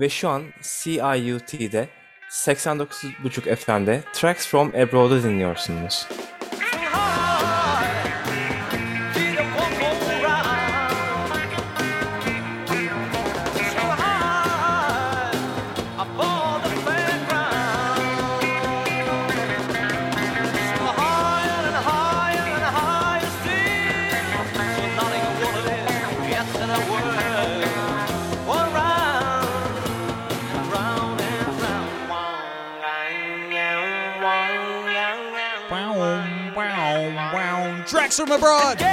ve şu an CIUT'de 89.5 FM'de Tracks from Abroad'u dinliyorsunuz. Abroad.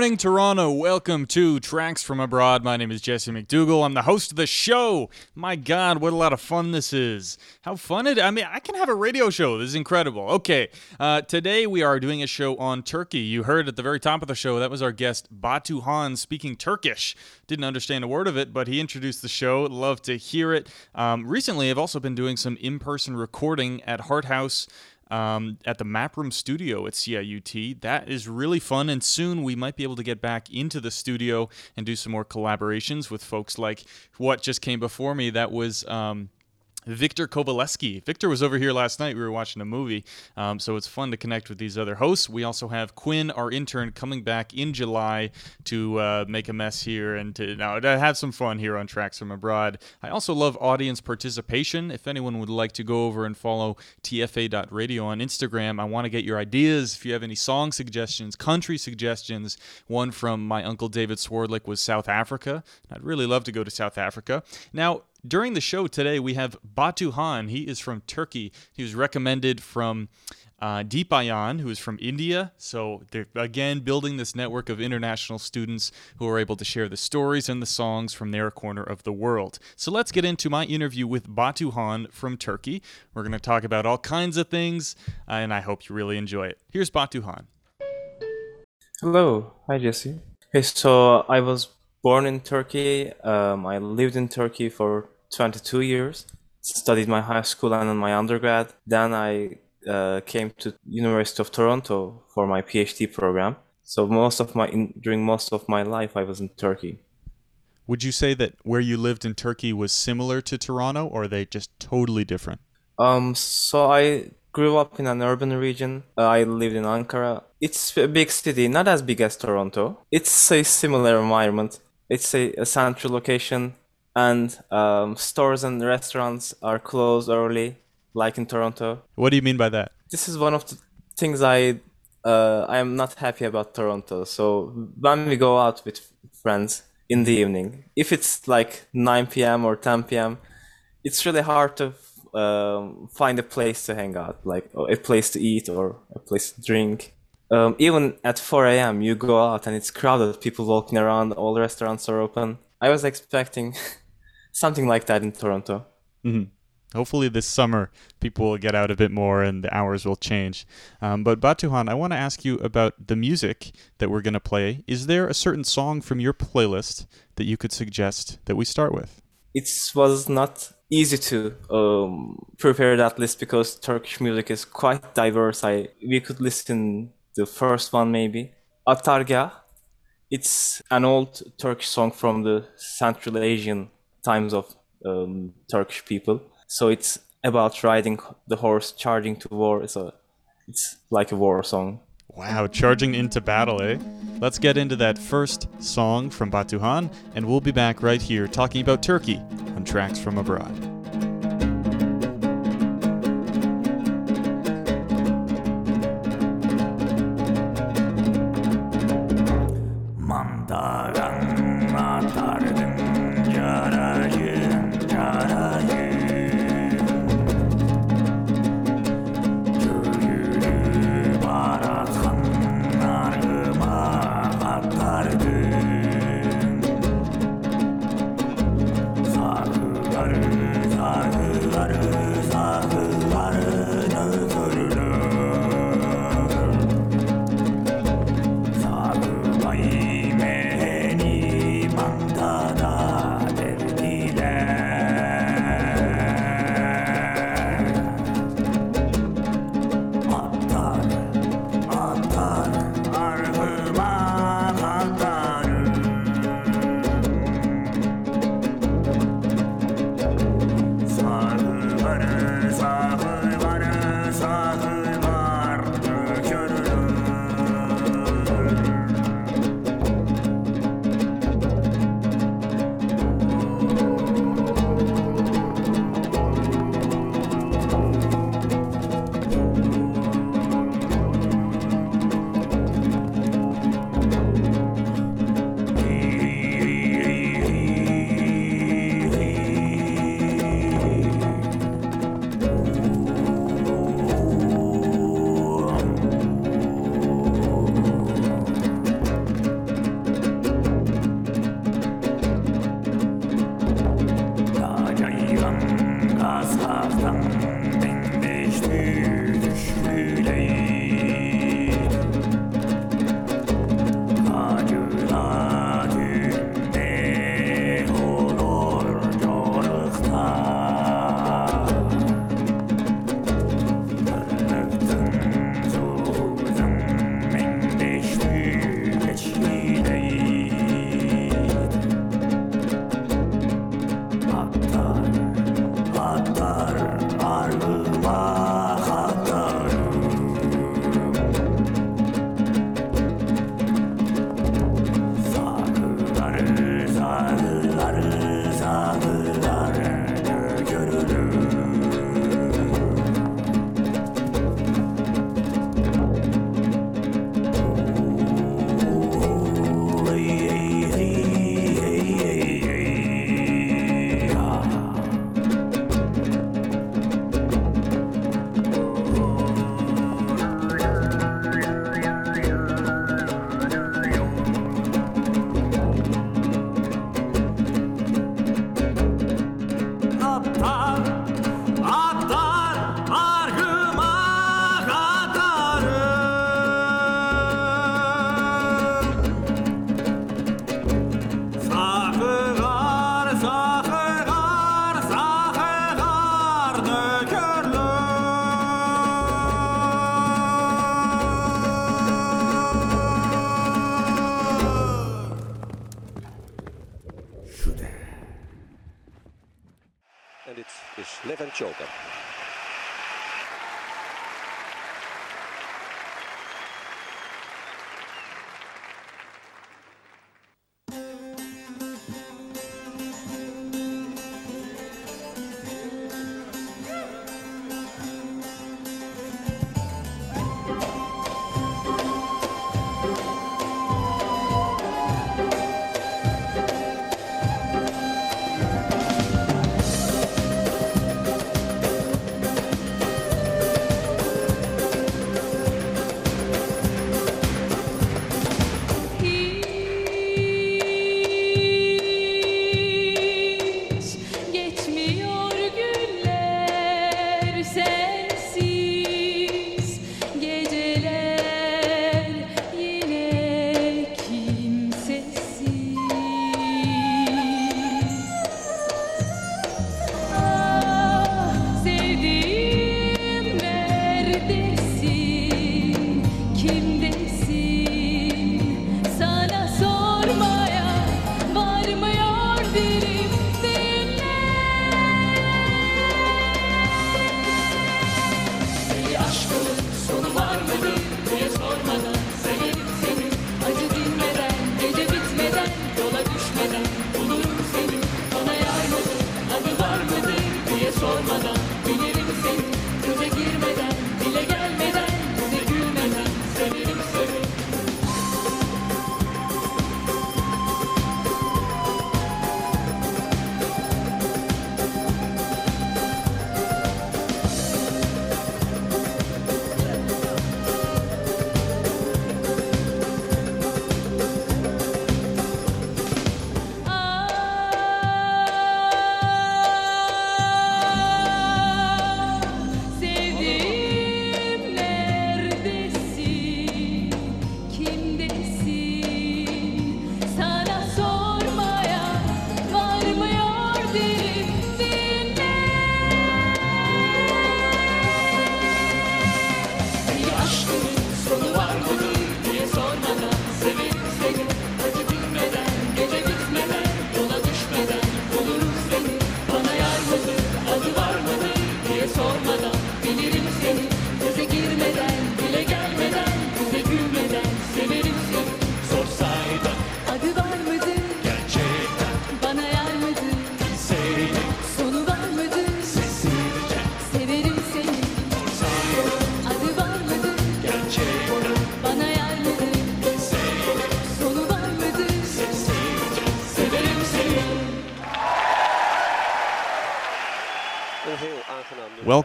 Morning, Toronto. Welcome to Tracks from Abroad. My name is Jesse McDougall. I'm the host of the show. My God, what a lot of fun this is. How fun it I mean, I can have a radio show. This is incredible. Okay, uh, today we are doing a show on Turkey. You heard at the very top of the show, that was our guest, Batuhan, speaking Turkish. Didn't understand a word of it, but he introduced the show. Love to hear it. Um, recently, I've also been doing some in person recording at Heart House um, at the Map Room Studio at CIUT. That is really fun, and soon we might be able to get back into the studio and do some more collaborations with folks like what just came before me. That was. Um, Victor Kovaleski. Victor was over here last night. We were watching a movie, um, so it's fun to connect with these other hosts. We also have Quinn, our intern, coming back in July to uh, make a mess here and to, now, to have some fun here on Tracks from Abroad. I also love audience participation. If anyone would like to go over and follow tfa.radio on Instagram, I want to get your ideas. If you have any song suggestions, country suggestions, one from my uncle David Swardlick was South Africa. I'd really love to go to South Africa. Now, during the show today, we have Batuhan. He is from Turkey. He was recommended from uh, Deep Ayan, who is from India. So they're again building this network of international students who are able to share the stories and the songs from their corner of the world. So let's get into my interview with Batuhan from Turkey. We're going to talk about all kinds of things, uh, and I hope you really enjoy it. Here's Batuhan. Hello. Hi, Jesse. Hey, so I was born in Turkey. Um, I lived in Turkey for 22 years. Studied my high school and my undergrad. Then I uh, came to University of Toronto for my PhD program. So most of my in, during most of my life, I was in Turkey. Would you say that where you lived in Turkey was similar to Toronto, or are they just totally different? Um, so I grew up in an urban region. Uh, I lived in Ankara. It's a big city, not as big as Toronto. It's a similar environment. It's a, a central location and um, stores and restaurants are closed early, like in Toronto. What do you mean by that? This is one of the things I uh, I am not happy about Toronto. So when we go out with friends in the evening, if it's like 9 p.m. or 10 p.m., it's really hard to um, find a place to hang out, like a place to eat or a place to drink. Um, even at 4 a.m., you go out and it's crowded, people walking around, all the restaurants are open. I was expecting something like that in Toronto. Mm-hmm. Hopefully, this summer people will get out a bit more and the hours will change. Um, but Batuhan, I want to ask you about the music that we're going to play. Is there a certain song from your playlist that you could suggest that we start with? It was not easy to um, prepare that list because Turkish music is quite diverse. I we could listen the first one maybe Atargah. It's an old Turkish song from the Central Asian times of um, Turkish people. So it's about riding the horse, charging to war. So it's like a war song. Wow, charging into battle, eh? Let's get into that first song from Batuhan, and we'll be back right here talking about Turkey on Tracks from Abroad.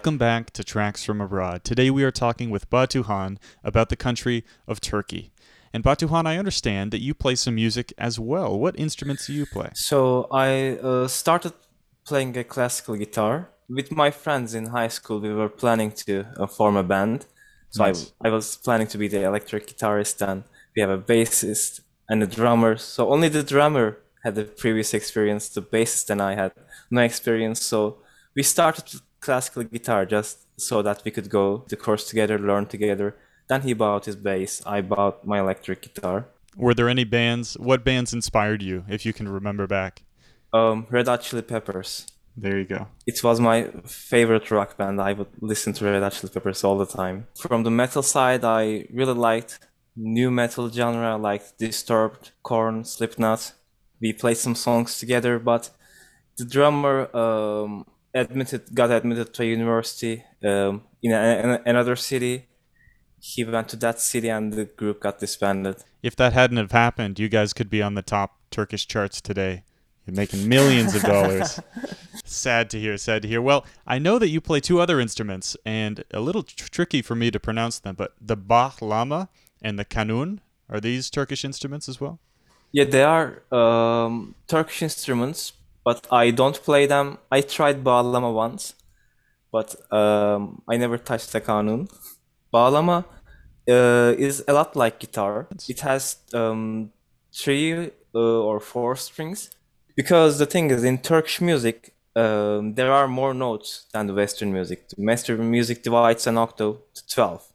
Welcome back to Tracks from Abroad. Today we are talking with Batuhan about the country of Turkey. And Batuhan, I understand that you play some music as well. What instruments do you play? So I uh, started playing a classical guitar with my friends in high school. We were planning to uh, form a band. So Nice. I, I was planning to be the electric guitarist, and we have a bassist and a drummer. So only the drummer had the previous experience. The bassist and I had no experience. So we started classical guitar just so that we could go the course together, learn together. Then he bought his bass. I bought my electric guitar. Were there any bands? What bands inspired you, if you can remember back? Um, Red Hot Chili Peppers. There you go. it was my favorite rock band. I would listen to Red Hot Chili Peppers all the time. From the metal side, I really liked nu metal genre like Disturbed, Korn, Slipknot. We played some songs together, but the drummer um, admitted got admitted to a university um, in, a, in another city. He went to that city, and the group got disbanded. If that hadn't have happened, you guys could be on the top Turkish charts today. You're making millions of dollars. sad to hear, sad to hear. Well, I know that you play two other instruments, and a little tr- tricky for me to pronounce them, but the bağlama and the kanun, are these Turkish instruments as well? Yeah, they are um, Turkish instruments, but I don't play them. I tried bağlama once, but um, I never touched the kanun. Bağlama uh, is a lot like guitar. It has um, three uh, or four strings. Because the thing is, in Turkish music, um, there are more notes than the Western music. The Western music divides an octave to 12.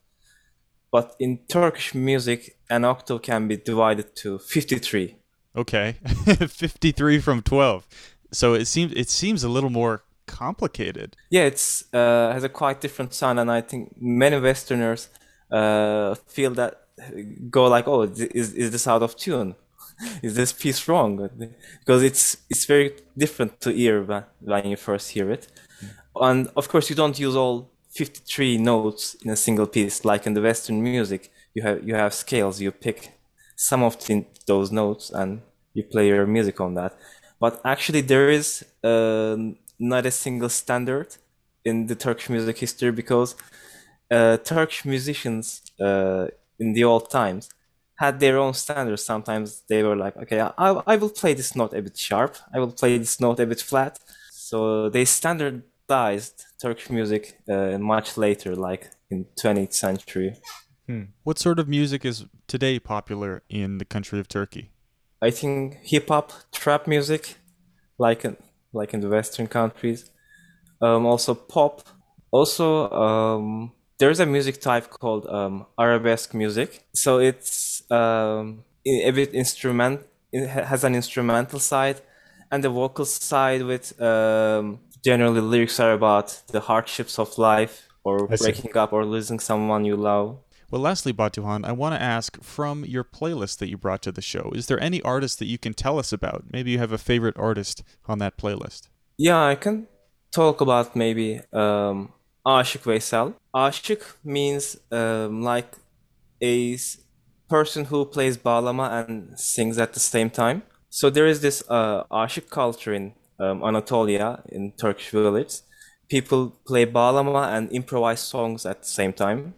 But in Turkish music, an octave can be divided to 53. Okay, 53 from 12. So it seems it seems a little more complicated. Yeah, it's uh, has a quite different sound, and I think many Westerners uh, feel that go like, "Oh, is is this out of tune? is this piece wrong?" Because it's it's very different to ear when, when you first hear it, and of course you don't use all 53 notes in a single piece like in the Western music. You have you have scales. You pick some of the, those notes and you play your music on that. But actually, there is um not a single standard in the Turkish music history because uh, Turkish musicians uh, in the old times had their own standards. Sometimes they were like, okay, I, I will play this note a bit sharp, I will play this note a bit flat. So they standardized Turkish music uh, much later, like in 20th century. What sort of music is today popular in the country of Turkey? I think hip hop, trap music, like in, like in the Western countries. Um, also pop. Also, um, there's a music type called um, arabesque music. So it's um, a bit instrument. It has an instrumental side, and the vocal side with um, generally lyrics are about the hardships of life or breaking up or losing someone you love. Well, lastly, Batuhan, I want to ask from your playlist that you brought to the show, is there any artist that you can tell us about? Maybe you have a favorite artist on that playlist. Yeah, I can talk about maybe um, Aşık Veysel. Aşık means um, like a person who plays bağlama and sings at the same time. So there is this uh, aşık culture in um, Anatolia, in Turkish village. People play bağlama and improvise songs at the same time.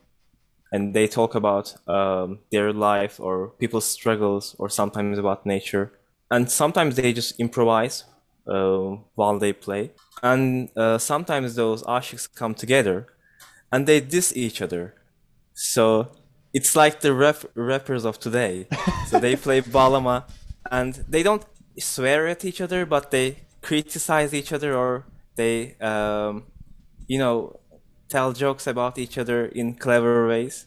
And they talk about um, their life or people's struggles or sometimes about nature. And sometimes they just improvise uh, while they play. And uh, sometimes those ashiks come together and they diss each other. So it's like the rap- rappers of today. so they play bağlama and they don't swear at each other, but they criticize each other or they, um, you know, tell jokes about each other in clever ways.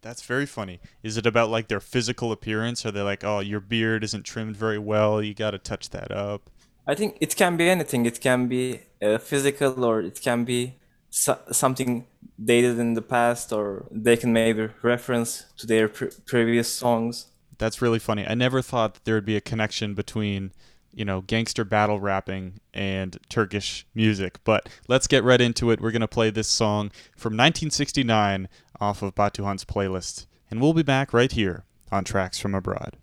That's very funny. Is it about like their physical appearance? Are they like, oh, your beard isn't trimmed very well. You got to touch that up. I think it can be anything. It can be uh, physical or it can be so- something dated in the past or they can maybe reference to their pre- previous songs. That's really funny. I never thought that there would be a connection between, you know, gangster battle rapping and Turkish music. But let's get right into it. We're going to play this song from 1969 off of Batuhan's playlist. And we'll be back right here on Tracks from Abroad.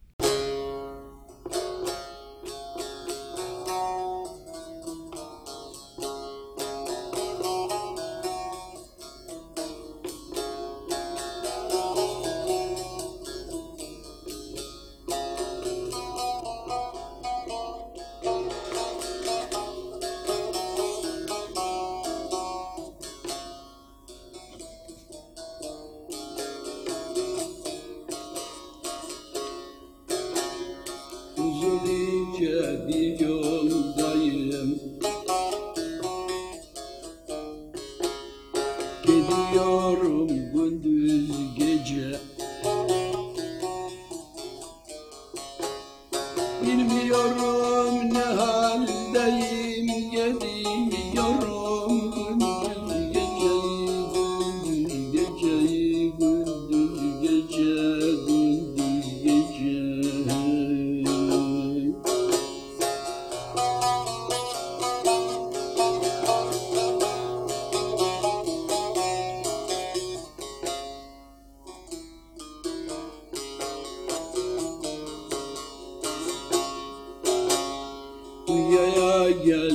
Dünyaya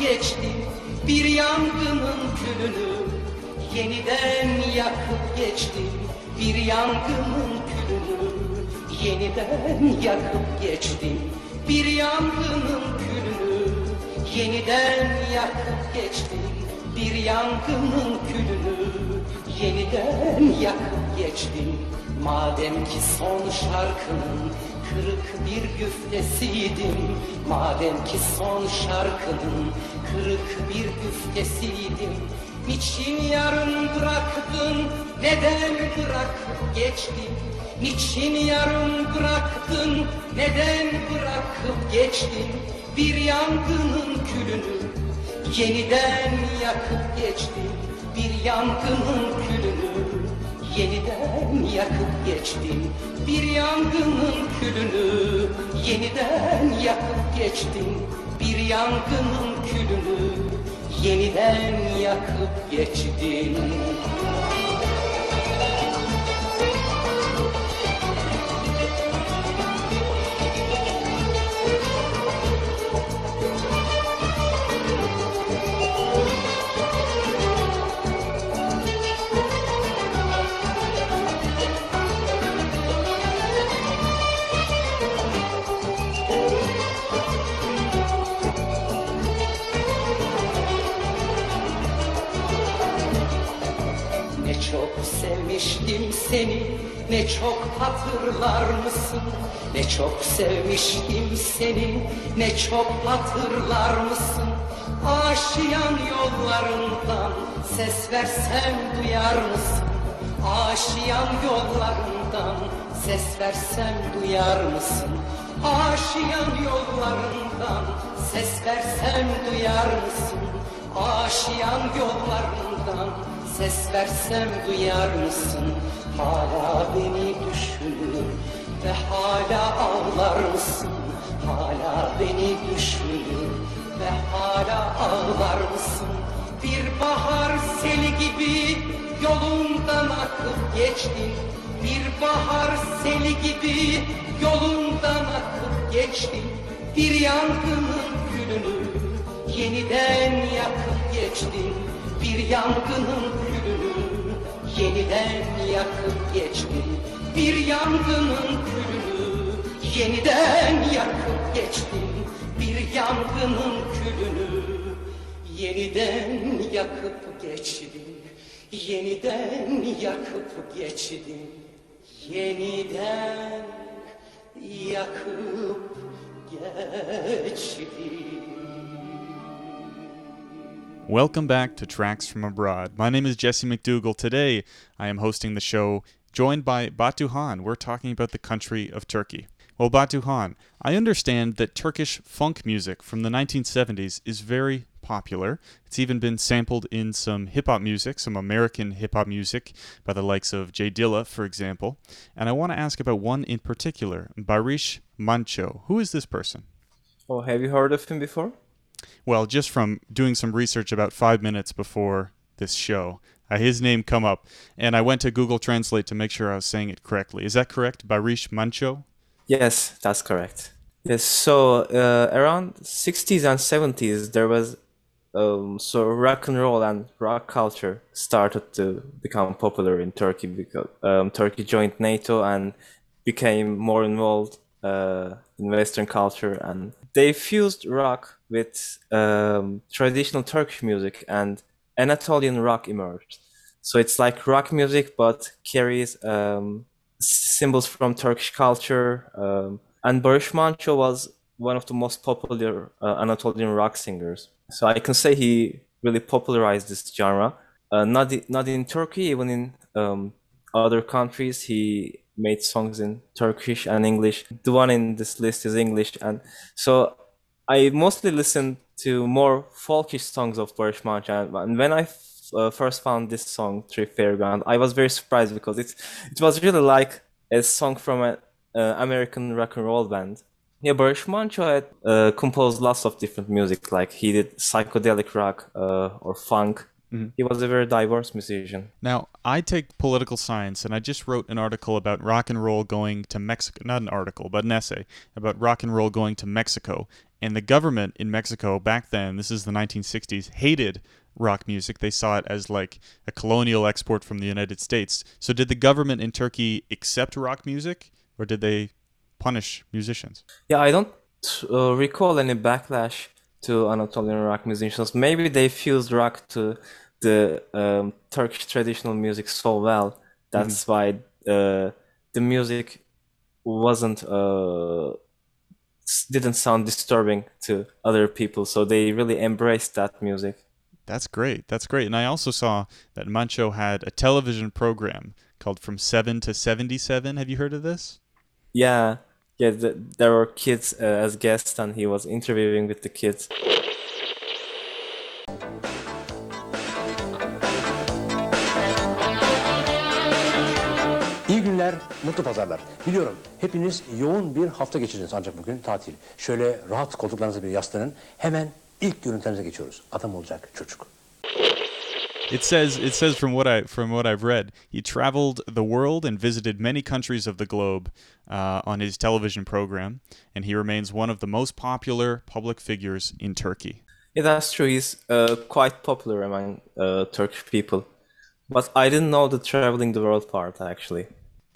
geçtim Bir yangının külünü yeniden yakıp geçtim Bir yangının külünü yeniden yakıp geçtim Bir yangının külünü yeniden yakıp geçtim Bir yangının külünü yeniden yakıp geçtim Madem ki son şarkının kırık bir güftesiydim Madem ki son şarkının kırık bir güftesiydim Niçin yarım bıraktın, neden bırakıp geçtin? Niçin yarım bıraktın, neden bırakıp geçtin? Bir yangının külünü yeniden yakıp geçtin. Bir yangının külünü yeniden yakıp geçtin. Bir yangının külünü yeniden yakıp geçtin. Bir yangının külünü yeniden yakıp geçtin. Hatırlar mısın? Ne çok sevmiştim seni, ne çok hatırlar mısın? Aşiyan yollarından ses versem duyar mısın? Aşiyan yollarından ses versem duyar mısın? Aşiyan yollarından ses versem duyar mısın? Aşiyan yollarından ses versem duyar mısın? Hala beni düşünür ve hala ağlar mısın? Hala beni düşünür ve hala ağlar mısın? Bir bahar seli gibi yolundan akıp geçtin. Bir bahar seli gibi yolundan akıp geçtin. Bir yangının külünü yeniden yakıp geçtin. Bir yangının külünü yeniden yakıp geçtin. Bir yangının külünü yeniden yakıp geçtin. Bir yangının külünü yeniden yakıp geçtin. Yeniden yakıp geçtin. Yeniden yakıp geçtin. Welcome back to Tracks from Abroad. My name is Jesse McDougall. Today, I am hosting the show joined by Batuhan. We're talking about the country of Turkey. Well, Batuhan, I understand that Turkish funk music from the 1970s is very popular. It's even been sampled in some hip hop music, some American hip hop music by the likes of Jay Dilla, for example. And I want to ask about one in particular, Barış Manço. Who is this person? Oh, have you heard of him before? Well, just from doing some research about five minutes before this show, uh, his name come up, and I went to Google Translate to make sure I was saying it correctly. Is that correct, Barış Manço? Yes, that's correct. Yes, so uh, around 60s and 70s, there was um, so rock and roll and rock culture started to become popular in Turkey because um, Turkey joined NATO and became more involved uh, in Western culture, and they fused rock with um, traditional Turkish music, and Anatolian rock emerged. So it's like rock music, but carries um, symbols from Turkish culture. Um, and Barış Manço was one of the most popular uh, Anatolian rock singers. So I can say he really popularized this genre. Uh, not not in Turkey, even in um, other countries, he made songs in Turkish and English. The one in this list is English, and so I mostly listen to more folkish songs of Barış Manço. And- when I f- uh, first found this song, Trip Fairground, I was very surprised because it's it was really like a song from an uh, American rock and roll band. Yeah, Barış Manço had uh, composed lots of different music, like he did psychedelic rock uh, or funk, He was a very diverse musician. Now, I take political science, and I just wrote an article about rock and roll going to Mexico. Not an article, but an essay about rock and roll going to Mexico. And the government in Mexico back then, this is the 1960s, hated rock music. They saw it as like a colonial export from the United States. So, did the government in Turkey accept rock music, or did they punish musicians? Yeah, I don't uh, recall any backlash to Anatolian rock musicians. Maybe they fused rock to the um, Turkish traditional music so well. That's why uh, the music wasn't uh, didn't sound disturbing to other people. So they really embraced that music. That's great. That's great. And I also saw that Manço had a television program called From 7 to 77. Have you heard of this? Yeah, yeah. th there were kids uh, as guests, and he was interviewing with the kids. İyi günler, mutlu pazarlar. Biliyorum hepiniz yoğun bir hafta geçirdiniz ancak bugün tatil. Şöyle rahat koltuklarınıza bir yaslanın. Hemen ilk görüntülerimize geçiyoruz. Adam olacak çocuk. It says it says from what I from what I've read, he traveled the world and visited many countries of the globe uh, on his television program, and he remains one of the most popular public figures in Turkey. Yeah, that's true. He's uh, quite popular among uh, Turkish people. But I didn't know the traveling the world part actually.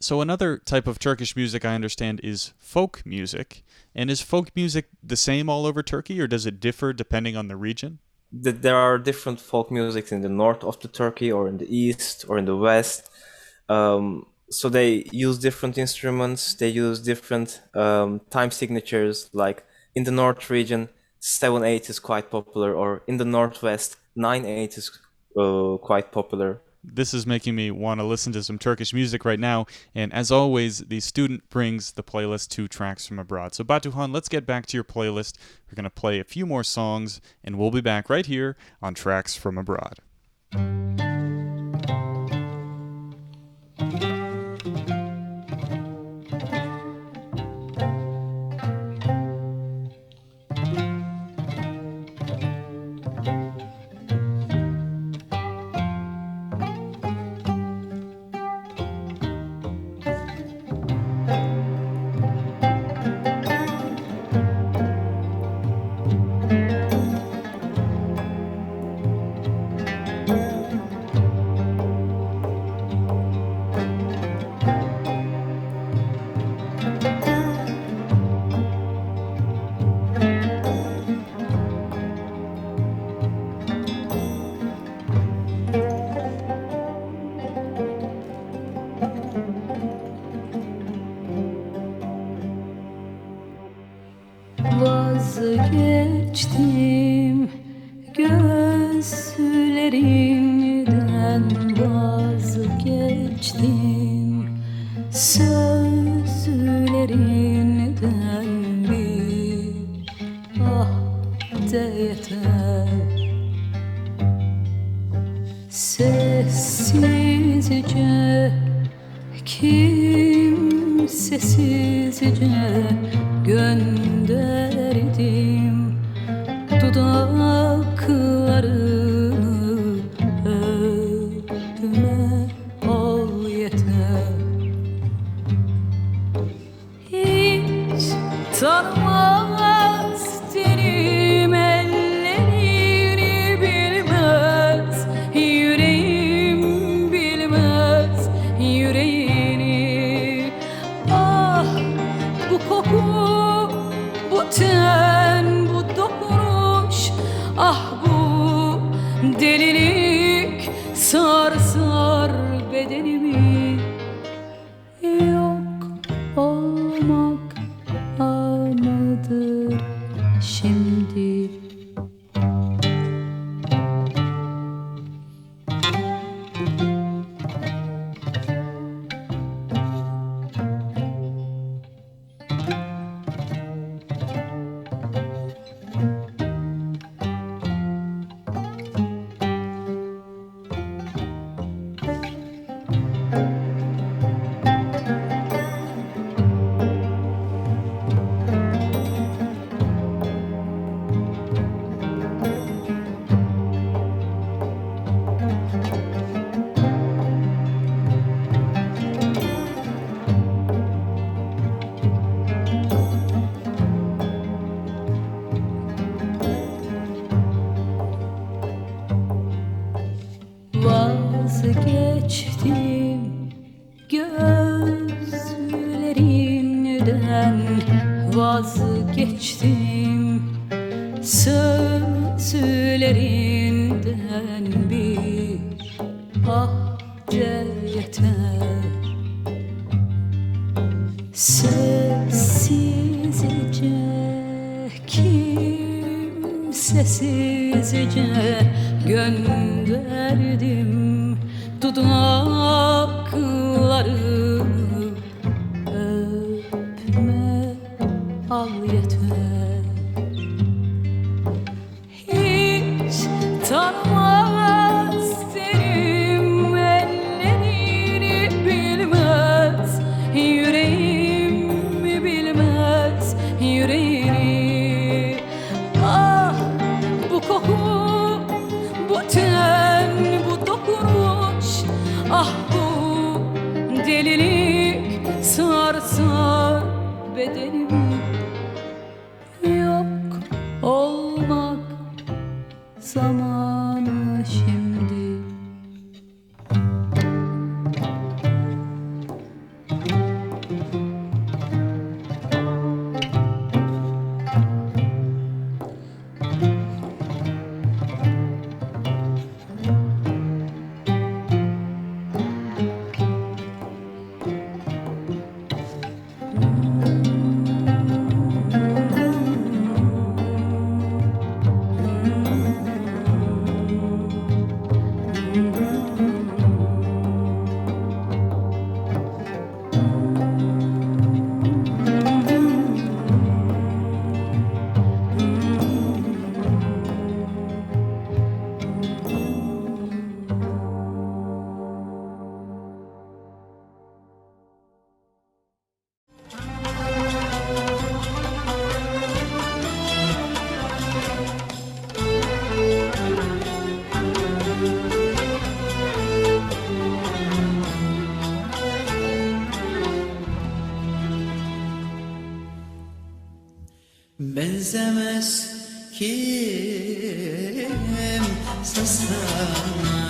So another type of Turkish music I understand is folk music. And is folk music the same all over Turkey, or does it differ depending on the region? Th- There are different folk musics in the north of the Turkey, or in the east, or in the west. Um, so they use different instruments. They use different um, time signatures. Like in the north region, seven eight is quite popular, or in the northwest, nine eight is uh, quite popular. This is making me want to listen to some Turkish music right now. And as always, the student brings the playlist to tracks from abroad. So, Batuhan, let's get back to your playlist. We're going to play a few more songs, and we'll be back right here on Tracks from Abroad. Tanımam gönderdim dudaklarımı öpme al yeter Benzemez kimse sana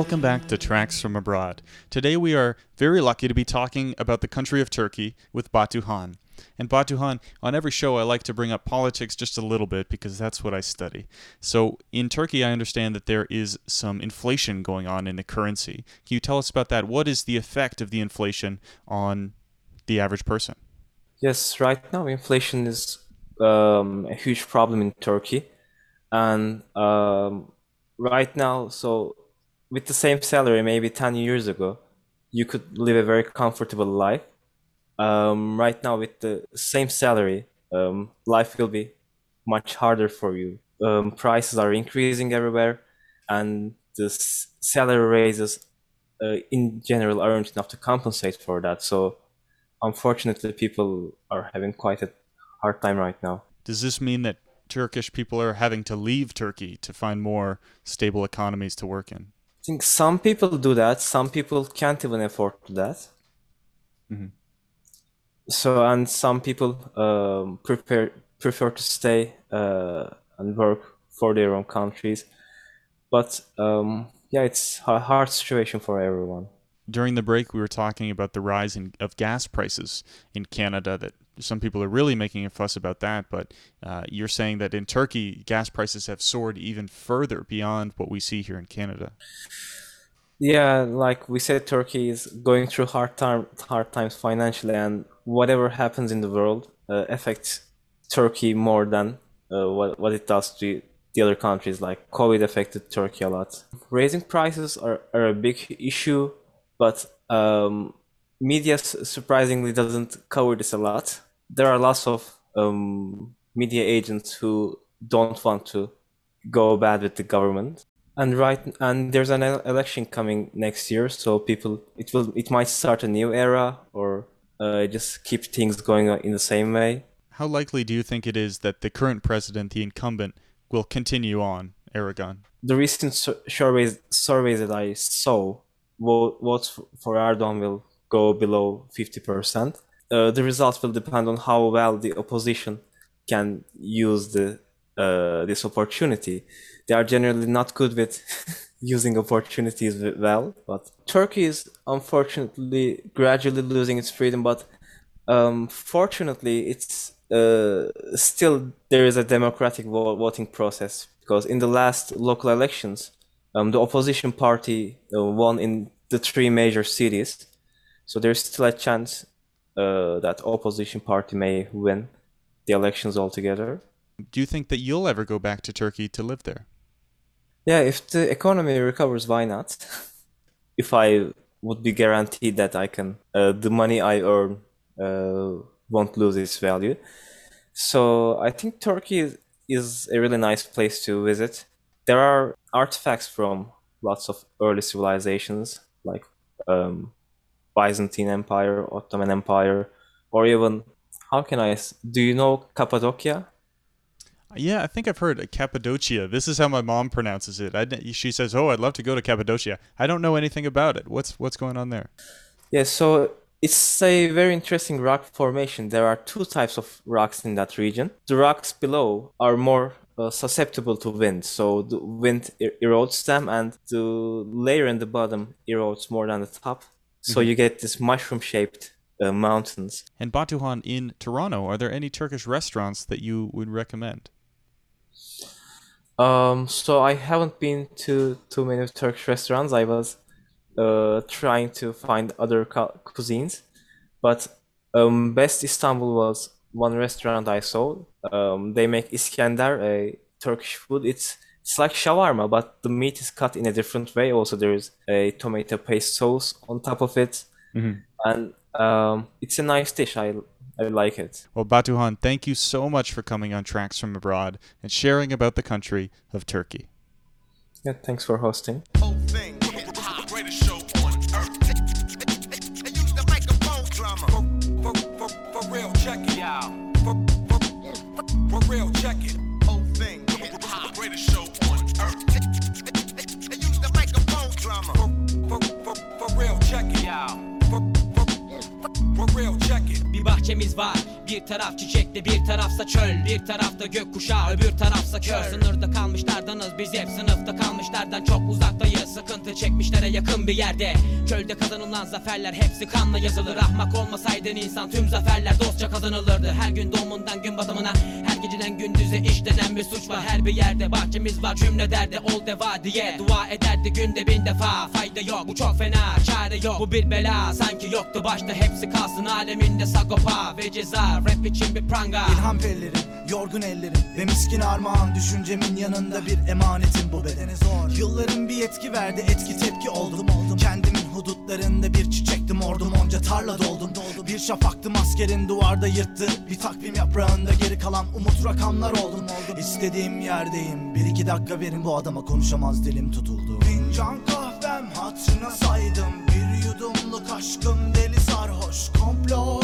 Welcome back to Tracks from Abroad. Today we are very lucky to be talking about the country of Turkey with Batuhan. And Batuhan, on every show, I like to bring up politics just a little bit because that's what I study. So in Turkey, I understand that there is some inflation going on in the currency. Can you tell us about that? What is the effect of the inflation on the average person? Yes, right now inflation is um, a huge problem in Turkey, and um, right now, so with the same salary, maybe 10 years ago, you could live a very comfortable life. Um, right now, with the same salary, um, life will be much harder for you. Um, prices are increasing everywhere, and the salary raises uh, in general aren't enough to compensate for that. So, unfortunately, people are having quite a hard time right now. Does this mean that Turkish people are having to leave Turkey to find more stable economies to work in? I think some people do that. Some people can't even afford that. Mhm. So, and some people um, prefer prefer to stay uh, and work for their own countries. But um, yeah, it's a hard situation for everyone. During the break, we were talking about the rise in, of gas prices in Canada. That some people are really making a fuss about that, but uh, you're saying that in Turkey, gas prices have soared even further beyond what we see here in Canada. Yeah, like we said, Turkey is going through hard time, hard times financially, and whatever happens in the world uh, affects Turkey more than uh, what what it does to the other countries. Like COVID affected Turkey a lot. Raising prices are, are a big issue, but um, media surprisingly doesn't cover this a lot. There are lots of um, media agents who don't want to go bad with the government. And right and there's an election coming next year so people it will it might start a new era or uh, just keep things going in the same way. How likely do you think it is that the current president, the incumbent, will continue on, Erdogan? the recent surveys surveys that i saw vote, votes for erdogan will go below 50% uh, the results will depend on how well the opposition can use the uh, this opportunity. They are generally not good with using opportunities well but turkey is unfortunately gradually losing its freedom but um, fortunately it's uh, still there is a democratic vo- voting process because in the last local elections um, the opposition party uh, won in the three major cities. So there's still a chance uh, that opposition party may win the elections altogether Do you think that you'll ever go back to Turkey to live there? Yeah, if the economy recovers, why not? if I would be guaranteed that I can, uh, the money I earn uh, won't lose its value. So I think Turkey is, is a really nice place to visit. There are artifacts from lots of early civilizations like um, Byzantine Empire, Ottoman Empire, or even how can I? Do you know Cappadocia? Yeah, I think I've heard of Cappadocia. This is how my mom pronounces it. I, she says, "Oh, I'd love to go to Cappadocia." I don't know anything about it. What's what's going on there? Yeah, so it's a very interesting rock formation. There are two types of rocks in that region. The rocks below are more uh, susceptible to wind, so the wind er- erodes them, and the layer in the bottom erodes more than the top. So Mhm. you get this mushroom-shaped uh, mountains. And Batuhan in Toronto, are there any Turkish restaurants that you would recommend? Um, so I haven't been to too many Turkish restaurants. I was uh, trying to find other cu- cuisines, but um, best Istanbul was one restaurant I saw. Um, they make Iskender, a Turkish food. It's it's like shawarma, but the meat is cut in a different way. Also, there is a tomato paste sauce on top of it, Mhm. and um, it's a nice dish. I I like it. Well, Batuhan, thank you so much for coming on Tracks from Abroad and sharing about the country of Turkey. Yeah, thanks for hosting. Bir bahçemiz var, Bir taraf çiçekli bir tarafsa çöl. Bir tarafta gökkuşağı öbür tarafsa kör. Sınırda kalmışlardanız biz hep sınıfta kalmışlardan çok uzaktayız. Sıkıntı çekmişlere yakın bir yerde. Çölde kazanılan zaferler hepsi kanla yazılır. Ahmak olmasaydın insan tüm zaferler dostça kazanılırdı. Her gün doğumundan gün batımına geceden gündüze işlenen bir suç var. Her bir yerde Bahçemiz var cümle derdi ol deva diye. Dua ederdi günde bin defa Fayda yok bu çok fena çare yok. Bu bir bela sanki yoktu başta hepsi kalsın aleminde sagopa ve ceza. Rap için bir pranga. İlham pellerim, yorgun ellerim Ve miskin armağan düşüncemin yanında bir emanetim bu bedene zor. Yılların bir etki verdi etki tepki oldum. Oldum Kendimin hudutlarında bir çiçektim ordum onca tarla doldum Bir şafaktım askerin duvarda yırttı. Bir takvim yaprağında geri kalan umut rakamlar oldum. İstediğim yerdeyim. Bir iki dakika verin bu adama konuşamaz dilim tutuldu. Fincan kahvem hatırına saydım. Bir yudumluk aşkım deli sarhoş. Komplo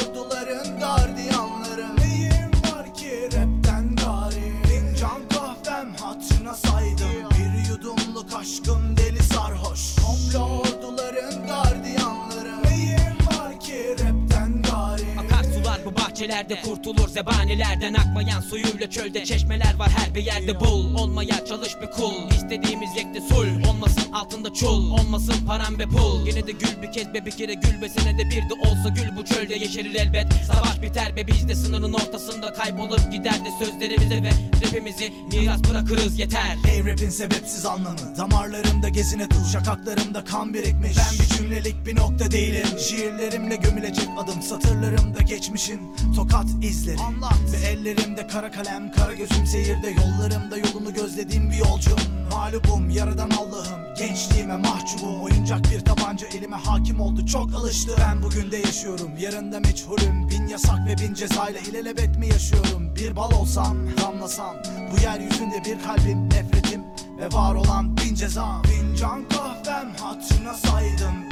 Bahçelerde kurtulur zebanilerden Akmayan suyuyla çölde çeşmeler var her bir yerde bul. Olmaya çalış bir kul. İstediğimiz yekte sul. Olmasın altında çul. Olmasın param ve pul. Yine de gül bir kez be bir kere gül be. Senede bir de olsa gül bu çölde yeşerir elbet. Savaş biter be biz de sınırın ortasında kaybolup gider de sözlerimize ve rapimizi miras bırakırız. Yeter. Ey rapin sebepsiz anlamı. Damarlarımda gezine tuz Şakaklarımda kan birikmiş. Ben bir cümlelik bir nokta değilim. Şiirlerimle gömülecek adım Satırlarımda geçmişin tokat izleri. Anlat. Ve ellerimde kara kalem Kara gözüm seyirde. Yollarımda yolunu gözlediğim bir yolcum. Mağlubum yaradan Allah'ım. Gençliğime mahcubum. Oyuncak bir tabanca elime hakim oldu. Çok alıştı. Ben bugün de yaşıyorum. Yarında meçhulüm. Bin yasak ve bin cezayla ilelebet mi yaşıyorum? Bir bal olsam damlasam. Bu yeryüzünde bir kalbim nefretim Ve var olan bin cezam. Fincan kahvem hatırına saydım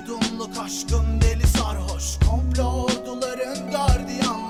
yudumluk aşkım deli sarhoş. Komplo orduların gardiyanları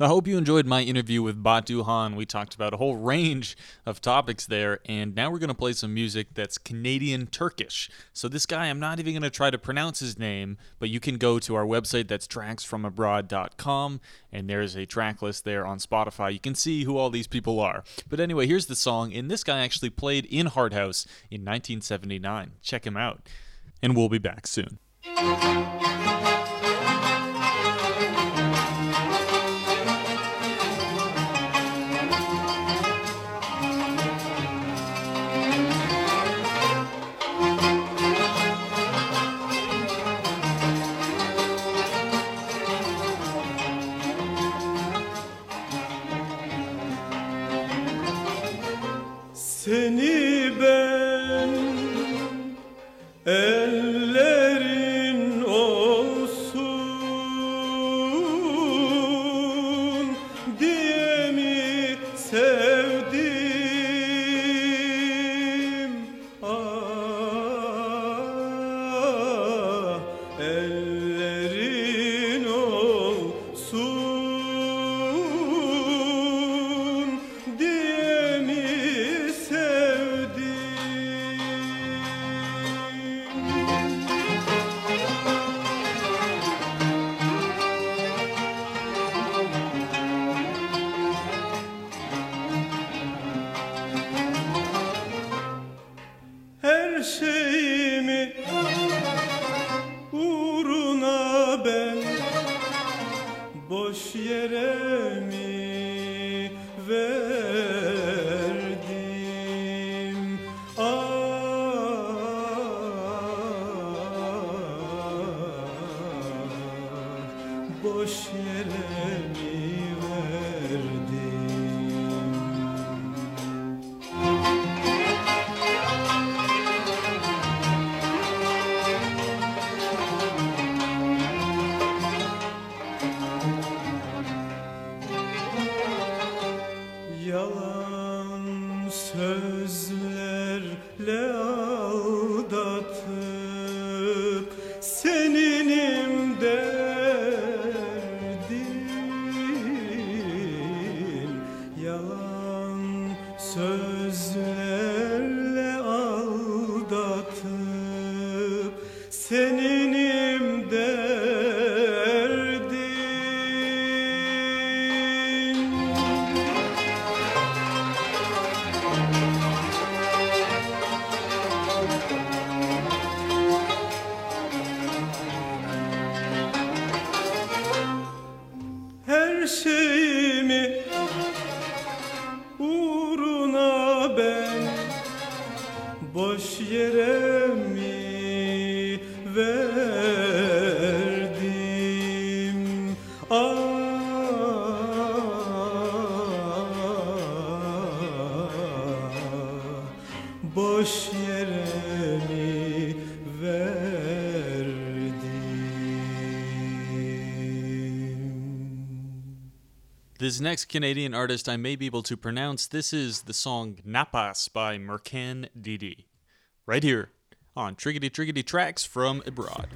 I hope you enjoyed my interview with Batuhan. We talked about a whole range of topics there, and now we're going to play some music that's Canadian Turkish. So, this guy, I'm not even going to try to pronounce his name, but you can go to our website that's tracksfromabroad.com, and there's a track list there on Spotify. You can see who all these people are. But anyway, here's the song, and this guy actually played in Hard House in 1979. Check him out, and we'll be back soon. Seni ben This next Canadian artist I may be able to pronounce. This is the song Napas by Mercan Dede. Right here on Triggity Triggity Tracks from Abroad.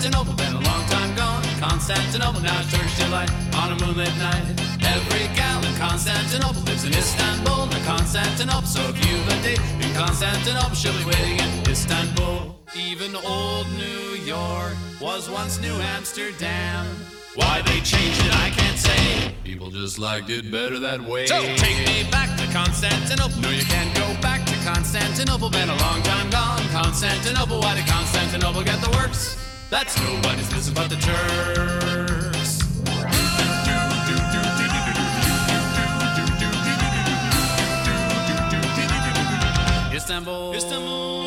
Constantinople, been a long time gone. Constantinople, now it's Turkish delight on a moonlit night. Every gal in Constantinople lives in Istanbul. Now Constantinople, so if you've a date in Constantinople, she'll be waiting in Istanbul. Even old New York was once New Amsterdam. Why they changed it, I can't say. People just liked it better that way. So take me back to Constantinople. No, you can't go back to Constantinople. Been a long time gone. Constantinople, why did Constantinople get the works? That's nobody's business but the Turks. Istanbul. Istanbul.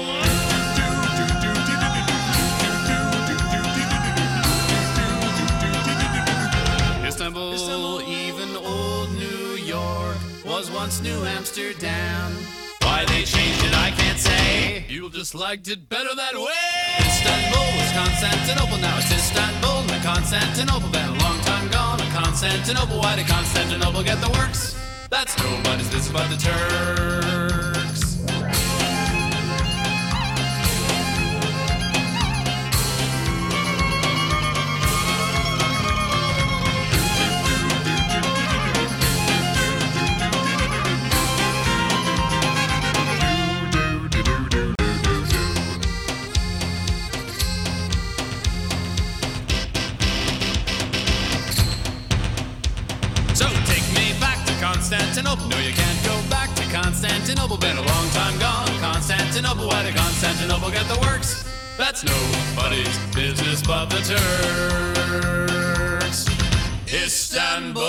Istanbul, even old New York was once New Amsterdam. Why they changed it, I can't say. You just liked it better that way. Istanbul was Constantinople, now it's Istanbul. Now Constantinople, been a long time gone. Now Constantinople, why did Constantinople get the works? That's nobody's business but the Turks. Constantinople get the works? That's nobody's business but the Turks. Istanbul.